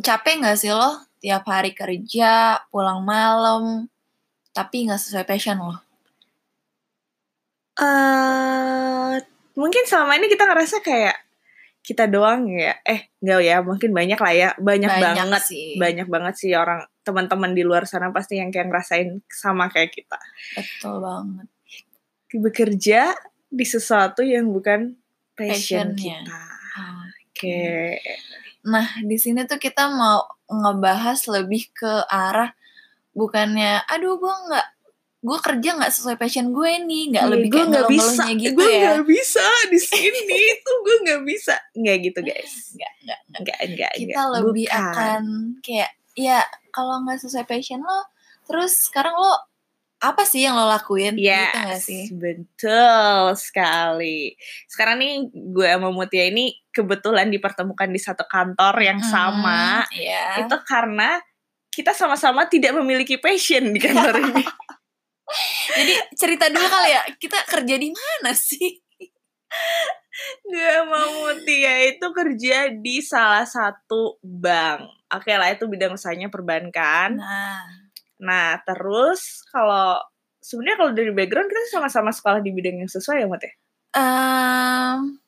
capek nggak sih lo tiap hari kerja, pulang malam, tapi nggak sesuai passion lo? eh mungkin selama ini kita ngerasa kayak kita doang ya. Eh, enggak ya, mungkin banyak lah ya. Banyak, Banyak banget sih. Banyak banget sih orang teman-teman di luar sana pasti yang kayak ngerasain sama kayak kita. Betul banget. Bekerja di sesuatu yang bukan passion Passionnya. kita. Ah. Oke. Nah, di sini tuh kita mau ngebahas lebih ke arah bukannya, aduh gue nggak, gue kerja nggak sesuai passion gue nih, nggak Iya, lebih gue nggak bisa, gitu gue ya. nggak bisa di sini tuh gue nggak bisa, nggak gitu guys, Nggak, nggak, nggak. nggak Kita nggak. lebih Bukan. akan kayak, ya kalau nggak sesuai passion lo, terus sekarang lo apa sih yang lo lakuin? Gitu Yes, sih? betul sekali. Sekarang nih gue sama Mutia ini kebetulan dipertemukan di satu kantor yang sama. Hmm, Iya. Itu karena kita sama-sama tidak memiliki passion di kantor ini. Jadi cerita dulu kali ya, kita kerja di mana sih? gue sama Mutia itu kerja di salah satu bank. Oke lah itu bidang usahanya perbankan. Nah, Nah terus kalau sebenarnya kalau dari background kita sama-sama sekolah di bidang yang sesuai ya Mut ya? em,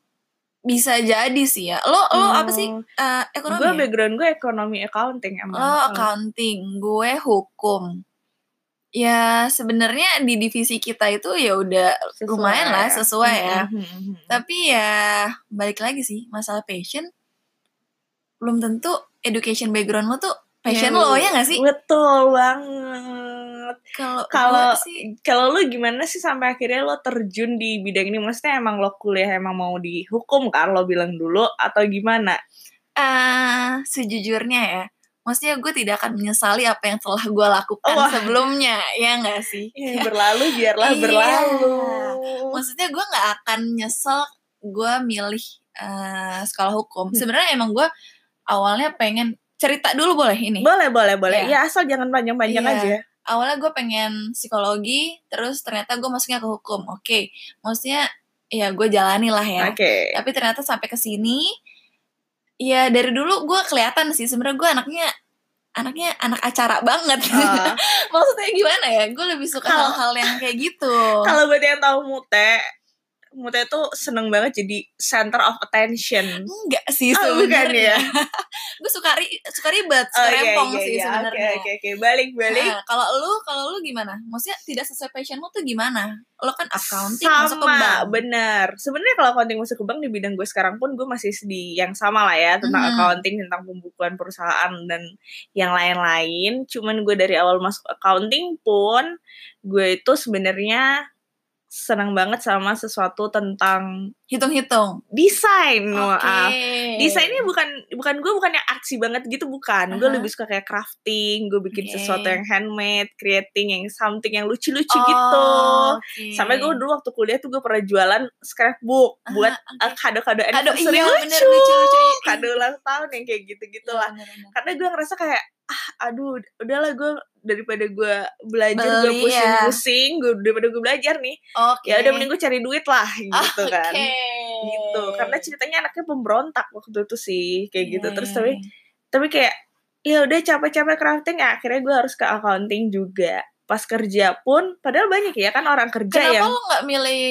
bisa jadi sih ya. Lo lo apa sih? Hmm, Eh, ekonomi. Gue ya? background gue ekonomi accounting emang. Lo accounting, gue hukum. Ya sebenarnya di divisi kita itu ya udah Sesuai lumayan lah ya. sesuai ya. Mhm, mhm, mhm. Tapi ya balik lagi sih masalah passion belum tentu education background lo tuh passion Ya, lo ya gak sih? Betul banget. Kalau Kalau kalau lu gimana sih sampai akhirnya lo terjun di bidang ini? Maksudnya emang lo kuliah emang mau dihukum kan lo bilang dulu atau gimana? eh sejujurnya ya, maksudnya gue tidak akan menyesali apa yang telah gue lakukan Wah. sebelumnya, ya gak sih? Ya, berlalu biarlah Iya. berlalu. Maksudnya gue nggak akan nyesel gue milih eh, sekolah hukum. Hmm. Sebenarnya emang gue awalnya pengen cerita dulu boleh ini. Boleh, boleh, boleh. Iya. Ya asal jangan panjang-panjang Iya. aja. Awalnya gue pengen psikologi, terus ternyata gue masuknya ke hukum. Oke, maksudnya ya gue jalani lah ya. Oke. Tapi ternyata sampai ke sini, ya dari dulu gue kelihatan sih sebenarnya gue anaknya anaknya anak acara banget. Ah. maksudnya gimana ya? Gue lebih suka hal-hal yang kayak gitu. Kalau buat yang tahu Mute, Mute tuh seneng banget jadi center of attention. Enggak sih Oh, bukan sebenarnya. ya? gue suka ri suka ribet, suka Oh iya rempong iya sih iya. Oke sebenarnya. oke oke. Balik balik. Nah, kalau lu kalau lu gimana? Maksudnya tidak sesuai passionmu tuh gimana? Lo kan accounting masuk ke sama bank. bener sebenarnya kalau accounting masuk ke bank di bidang gue sekarang pun gue masih di yang sama lah ya tentang Mhm. accounting tentang pembukuan perusahaan dan yang lain-lain cuman gue dari awal masuk accounting pun gue itu sebenarnya senang banget sama sesuatu tentang Hitung-hitung. desain maaf desainnya bukan bukan gue bukan yang aksi banget gitu bukan gue Aha. lebih suka kayak crafting gue bikin Oke. sesuatu yang handmade creating yang something yang lucu-lucu Oh, gitu oke. sampai gue dulu waktu kuliah tuh gue pernah jualan scrapbook buat uh, kado-kado Kado, anniversary iya, lucu, bener, lucu-lucu. kado ulang tahun yang kayak gitu-gitu Iya, lah bener-bener. karena gue ngerasa kayak ah aduh udahlah gue daripada gue belajar gue ya. pusing-pusing gue daripada gue belajar nih Oke. ya udah mending gue cari duit lah gitu Oke. kan gitu karena ceritanya anaknya pemberontak waktu itu sih kayak gitu terus iya, tapi tapi kayak ya udah capek-capek crafting ya akhirnya gue harus ke accounting juga pas kerja pun padahal banyak ya kan orang kerja Kenapa yang lo nggak milih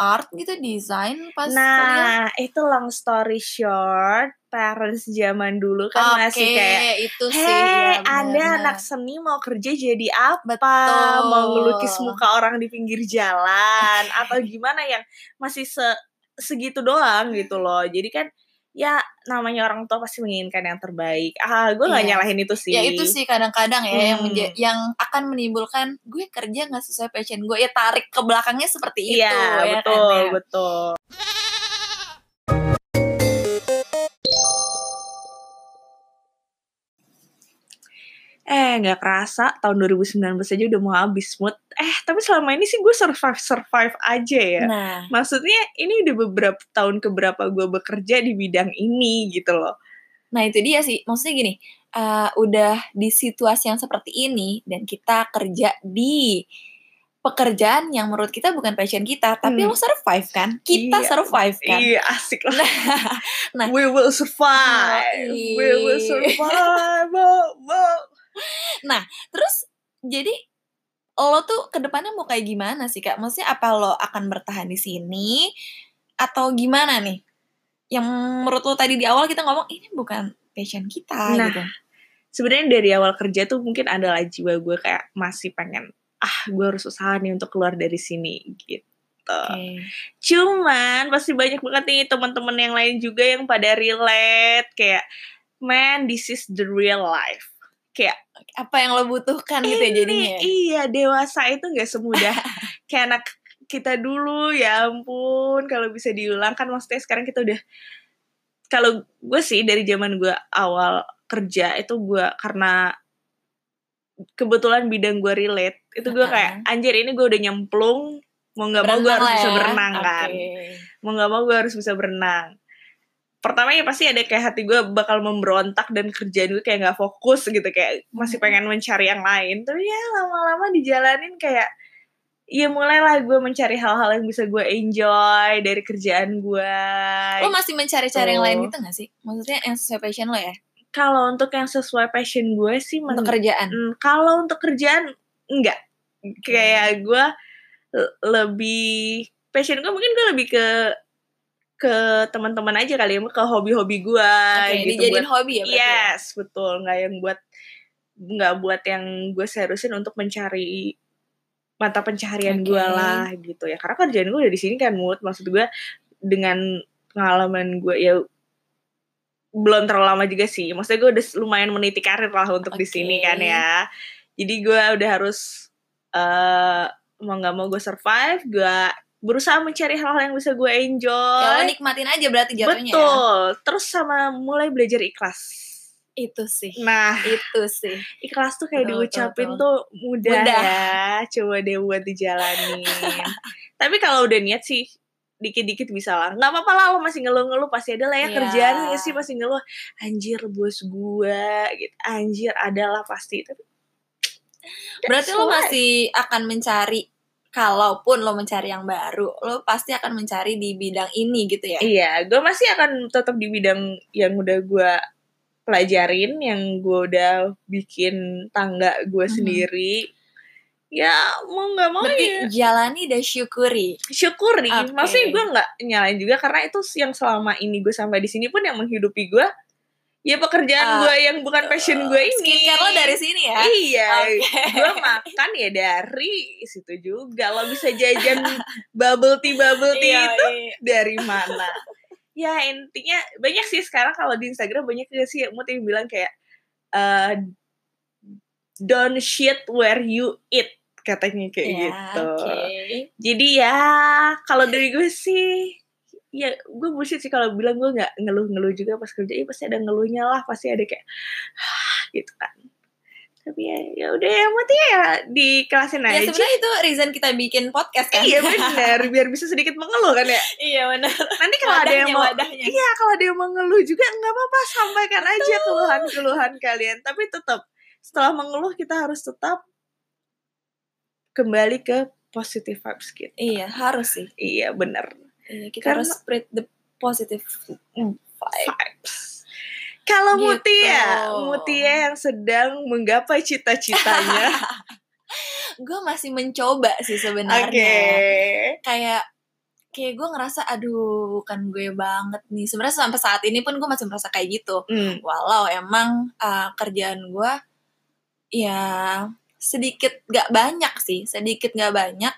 art gitu desain pas kuliah? nah itu long story short parents zaman dulu kan Oke, masih kayak itu sih. Hei, ya, Anda anak seni mau kerja jadi apa? Betul. Mau ngelukis muka orang di pinggir jalan atau gimana yang masih se segitu doang gitu loh. Jadi kan ya namanya orang tua pasti menginginkan yang terbaik. Ah, gue nggak Iya. nyalahin itu sih. Ya itu sih kadang-kadang ya yang Hmm. menja- yang akan menimbulkan gue kerja nggak sesuai passion gue ya tarik ke belakangnya seperti itu Iya, ya betul, kan, ya. betul. Nggak kerasa tahun 2019 aja udah mau habis mood. Eh, tapi selama ini sih gue survive survive aja ya. Nah, Maksudnya ini udah beberapa tahun keberapa gue bekerja di bidang ini gitu loh. nah itu dia sih. Maksudnya gini, eh, udah di situasi yang seperti ini dan kita kerja di pekerjaan yang menurut kita bukan passion kita, tapi Hmm. lo survive kan? Kita Iya, survive kan? Iya, asik lah. Nah. we will survive. Yoi. We will survive. Oh. Terus jadi lo tuh ke depannya mau kayak gimana sih kak? Maksudnya apa lo akan bertahan di sini atau gimana nih? Yang menurut lo tadi di awal kita ngomong ini bukan passion kita Nah, gitu. Sebenarnya dari awal kerja tuh mungkin adalah jiwa gue kayak masih pengen ah gue harus usaha nih untuk keluar dari sini gitu. Oke. Cuman pasti banyak banget nih teman-teman yang lain juga yang pada relate kayak man this is the real life. Kayak Apa yang lo butuhkan gitu ya jadinya? ya? Iya, dewasa itu nggak semudah kayak anak kita dulu ya ampun kalau bisa diulang kan maksudnya sekarang kita udah kalau gue sih dari zaman gue awal kerja itu gue karena kebetulan bidang gue relate itu gue kayak anjir ini gue udah nyemplung mau nggak mau gue harus bisa ya. berenang kan Oke. mau nggak mau gue harus bisa berenang pertama ya pasti ada kayak hati gue bakal memberontak dan kerjaan gue kayak nggak fokus gitu kayak masih Hmm. pengen mencari yang lain tapi ya lama-lama dijalanin kayak ya mulailah gue mencari hal-hal yang bisa gue enjoy dari kerjaan gue Lo masih mencari-cari yang Gitu. lain gitu gak sih? Maksudnya yang sesuai passion lo ya? kalau untuk yang sesuai passion gue sih Untuk kerjaan? Hmm, kalau untuk kerjaan enggak kayak gue le- lebih passion gue mungkin gue lebih ke ke teman-teman aja kali ya ke hobi-hobi gue Oke, gitu dijadiin buat hobi ya berarti ya? yes betul nggak yang buat nggak buat yang gue seriusin untuk mencari mata pencaharian gue Oke. lah gitu ya karena kerjaan gue udah di sini kan mood maksud gue dengan pengalaman gue ya belum terlalu lama juga sih maksudnya gue udah lumayan meniti karir lah untuk di Oke. sini kan ya jadi gue udah harus eh mau nggak mau gue survive gue berusaha mencari hal-hal yang bisa gue enjoy. Ya lo nikmatin aja berarti jatuhnya ya? betul. Terus sama mulai belajar ikhlas. Itu sih. nah. Itu sih. ikhlas tuh kayak Betul, diucapin betul, tuh mudah, Mudah. ya. Coba deh buat dijalanin. Tapi kalau udah niat sih dikit-dikit bisa lah. Nggak apa-apa lah lo masih ngeluh-ngeluh pasti ada lah ya Iya. kerjaan ya sih? Masih ngeluh anjir bos gua gitu. Anjir ada lah pasti. Tapi Berarti lo masih akan mencari kalaupun lo mencari yang baru, lo pasti akan mencari di bidang ini gitu ya. Iya, gue masih akan tetap di bidang yang udah gue pelajarin, yang gue udah bikin tangga gue Mhm. sendiri. Ya mau nggak mau Berarti ya jalani dan syukuri. syukuri. Oke. Maksudnya gue nggak nyalain juga karena itu yang selama ini gue sampai di sini pun yang menghidupi gue. Ya pekerjaan Ah, gue yang bukan passion gue ini. Skincare lo dari sini ya. Iya, Oke. gue makan ya dari situ juga. Lo bisa jajan bubble tea bubble tea Iya, itu iya. dari mana? ya intinya banyak sih sekarang kalau di Instagram banyak juga sih yang yang bilang kayak eh don't shit where you eat katanya kayak Ya, gitu. oke. Jadi ya kalau dari gue sih ya gue bullshit sih kalau bilang gue nggak ngeluh-ngeluh juga pas kerja. Iya pasti ada ngeluhnya lah, pasti ada kayak gitu kan. Tapi ya ya udah ya mati ya dikelasin Ya aja. sebenarnya itu reason kita bikin podcast kan. Iya benar, biar bisa sedikit mengeluh kan ya. iya benar. Nanti kalau ada yang mau wadahnya. Iya, kalau ada yang mau ngeluh juga nggak apa-apa, sampaikan aja keluhan-keluhan kalian. Tapi tetap setelah mengeluh kita harus tetap kembali ke positive vibes kita. Iya, harus sih. Iya, bener. Iya, kita Karena- harus spread the positive vibe. Vibes. Kalau Gitu. Mutia, Mutia yang sedang menggapai cita-citanya. gue masih mencoba sih Oke. sebenarnya. Kayak kayak gue ngerasa aduh bukan gue banget nih. Sebenarnya sampai saat ini pun gue masih merasa kayak gitu. Hmm. Walau emang uh, kerjaan gue ya sedikit gak banyak sih, sedikit gak banyak.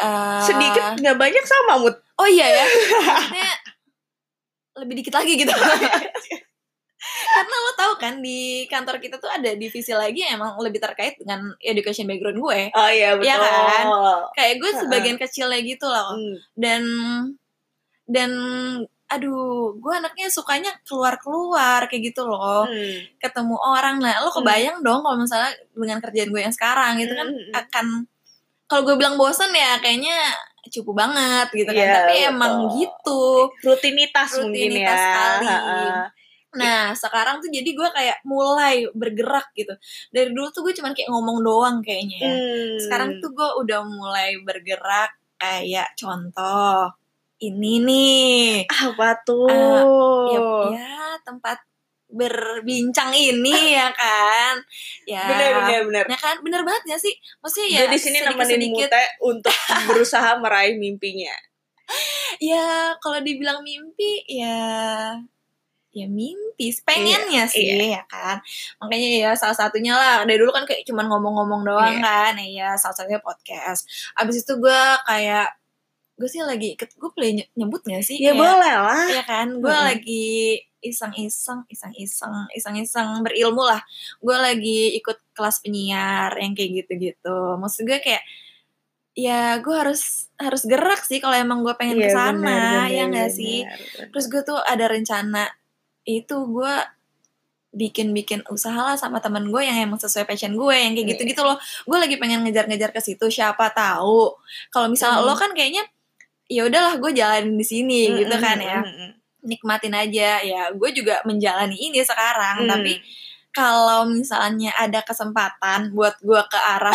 Uh, Sedikit nggak banyak sama Mut. Oh iya ya. Maksudnya lebih dikit lagi gitu. Karena lo tahu kan di kantor kita tuh ada divisi lagi yang emang lebih terkait dengan education background gue. Oh iya betul. Iya kan? Kayak gue sebagian kecilnya gitu loh. Hmm. Dan dan aduh, gue anaknya sukanya keluar-keluar kayak gitu loh. Hmm. Ketemu orang. Nah, lo kebayang dong kalau misalnya dengan kerjaan gue yang sekarang gitu kan Hmm. akan kalau gue bilang bosan ya kayaknya cukup banget gitu kan. Iya, Tapi betul. emang gitu. rutinitas, mungkin ya. Rutinitas sekali. Ha-ha. Nah, sekarang tuh jadi gue kayak mulai bergerak gitu. Dari dulu tuh gue cuman kayak ngomong doang kayaknya ya. Hmm. Sekarang tuh gue udah mulai bergerak kayak contoh ini nih. apa tuh? Ya, ya tempat berbincang ini ya kan. Ya. bener bener bener. Ya kan, bener banget gak sih? Maksudnya ya Gue di sini nemenin sedikit-sedikit. Mute untuk berusaha meraih mimpinya. Ya, kalau dibilang mimpi ya ya mimpi pengennya Iya, sih iya. ya kan makanya ya salah satunya lah dari dulu kan kayak cuman ngomong-ngomong doang Iya. kan ya salah satunya podcast abis itu gue kayak gue sih lagi ikut gue boleh nye- nyebut gak sih Ya Kayak- boleh lah. Iya kan, gue Mm-mm. lagi iseng-iseng, iseng-iseng, iseng-iseng berilmu lah. Gue lagi ikut kelas penyiar yang kayak gitu-gitu. Maksud gue kayak, ya gue harus harus gerak sih kalau emang gue pengen Iya, ke sana, bener, ya bener, nggak sih. bener. Terus gue tuh ada rencana itu gue bikin-bikin usaha lah sama temen gue yang emang sesuai passion gue yang kayak Iya. gitu-gitu loh. Gue lagi pengen ngejar-ngejar ke situ. Siapa tahu kalau misalnya Hmm. lo kan kayaknya ya udahlah gue jalanin di sini gitu Mm-mm, kan ya mm-mm. Nikmatin aja ya gue juga menjalani ini sekarang Hmm. tapi kalau misalnya ada kesempatan buat gue ke arah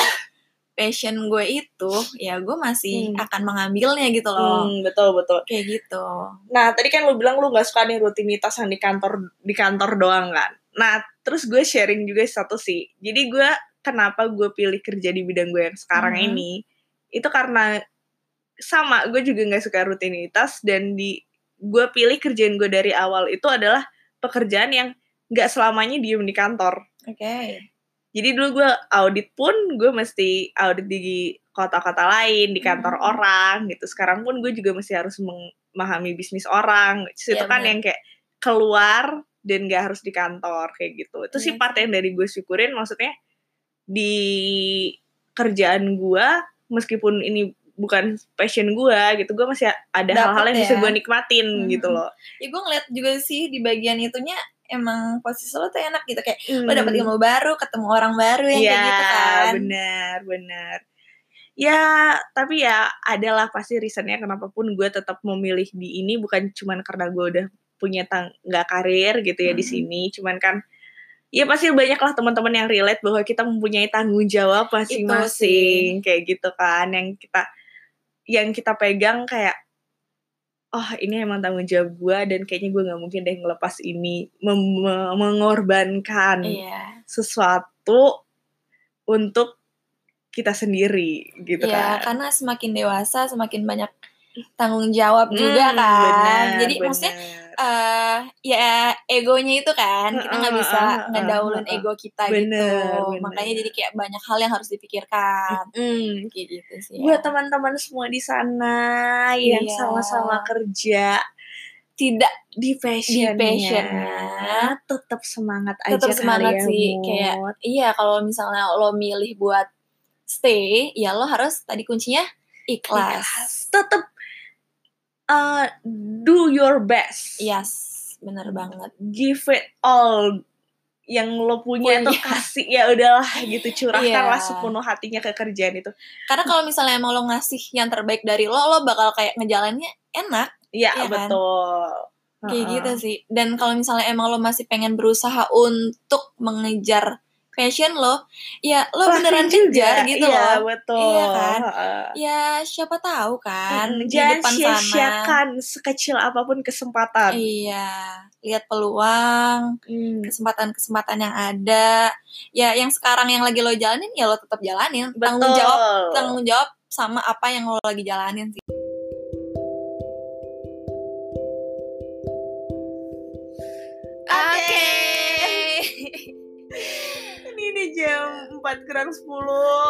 passion gue itu ya gue masih Hmm. akan mengambilnya gitu loh Hmm, betul betul. kayak gitu Nah tadi kan lu bilang lu nggak suka nih rutinitas yang di kantor di kantor doang kan. Nah terus gue sharing juga satu sih. Jadi gue kenapa gue pilih kerja di bidang gue yang sekarang Mhm. ini itu karena sama gue juga nggak suka rutinitas dan di gue pilih kerjaan gue dari awal itu adalah pekerjaan yang nggak selamanya diem di kantor. oke Jadi dulu gue audit pun gue mesti audit di kota-kota lain, di kantor Hmm. orang gitu. Sekarang pun gue juga masih harus memahami bisnis orang. Terus Iya, itu kan yang kayak keluar dan gak harus di kantor kayak gitu. Itu Iya sih part yang dari gue syukurin maksudnya di kerjaan gue meskipun ini bukan passion gue gitu, gue masih ada hal-hal yang bisa ya. gue nikmatin Hmm. gitu loh. ya gue ngeliat juga sih di bagian itunya emang posisi lo tuh enak gitu kayak lo Hmm. dapet ilmu baru ketemu orang baru yang kayak gitu kan Iya, benar, benar. Ya, tapi ya adalah pasti reasonnya kenapa pun gue tetap memilih di ini bukan cuman karena gue udah punya tang nggak karir gitu ya di Mhm. sini, cuman kan ya pasti banyak lah teman-teman yang relate bahwa kita mempunyai tanggung jawab masing-masing kayak gitu kan yang kita yang kita pegang kayak oh ini emang tanggung jawab gue dan kayaknya gue nggak mungkin deh ngelepas ini mem- me- mengorbankan iya sesuatu untuk kita sendiri gitu ya kan. karena semakin dewasa semakin banyak tanggung jawab juga Hmm, kan benar, jadi benar. maksudnya eh ya egonya itu kan kita nggak bisa ngedaulin ego kita Bener, gitu bener. makanya jadi kayak banyak hal yang harus dipikirkan Hmm, kayak gitu sih buat ya. teman-teman semua di sana yang Iya. sama-sama kerja tidak di passionnya, passionnya. tetap semangat Tetap aja semangat kali ya, sih, Mut. kayak iya kalau misalnya lo milih buat stay ya lo harus tadi kuncinya ikhlas Ikhlas. tetap uh, do your best yes bener banget give it all yang lo punya Punya. tuh kasih ya udahlah gitu curahkanlah Iya. sepenuh hatinya ke kerjaan itu karena kalau misalnya emang lo ngasih yang terbaik dari lo lo bakal kayak ngejalannya enak Iya kan? betul. kayak Heeh. gitu sih dan kalau misalnya emang lo masih pengen berusaha untuk mengejar passion lo ya lo Lakuin beneran juga. kejar gitu iya, loh betul. Iya kan? Ya siapa tahu kan Mm, di Jangan depan sana sia-siakan sekecil apa pun kesempatan. iya lihat peluang Hmm, kesempatan-kesempatan yang ada ya yang sekarang yang lagi lo jalanin ya lo tetap jalanin tanggung betul. jawab tanggung jawab sama apa yang lo lagi jalanin sih Oke. Ini 4 kurang 10.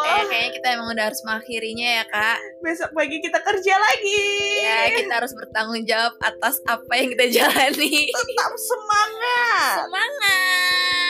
eh kayaknya kita emang udah harus mengakhirinya ya kak Besok pagi kita kerja lagi. ya kita harus bertanggung jawab atas apa yang kita jalani Tetap semangat. semangat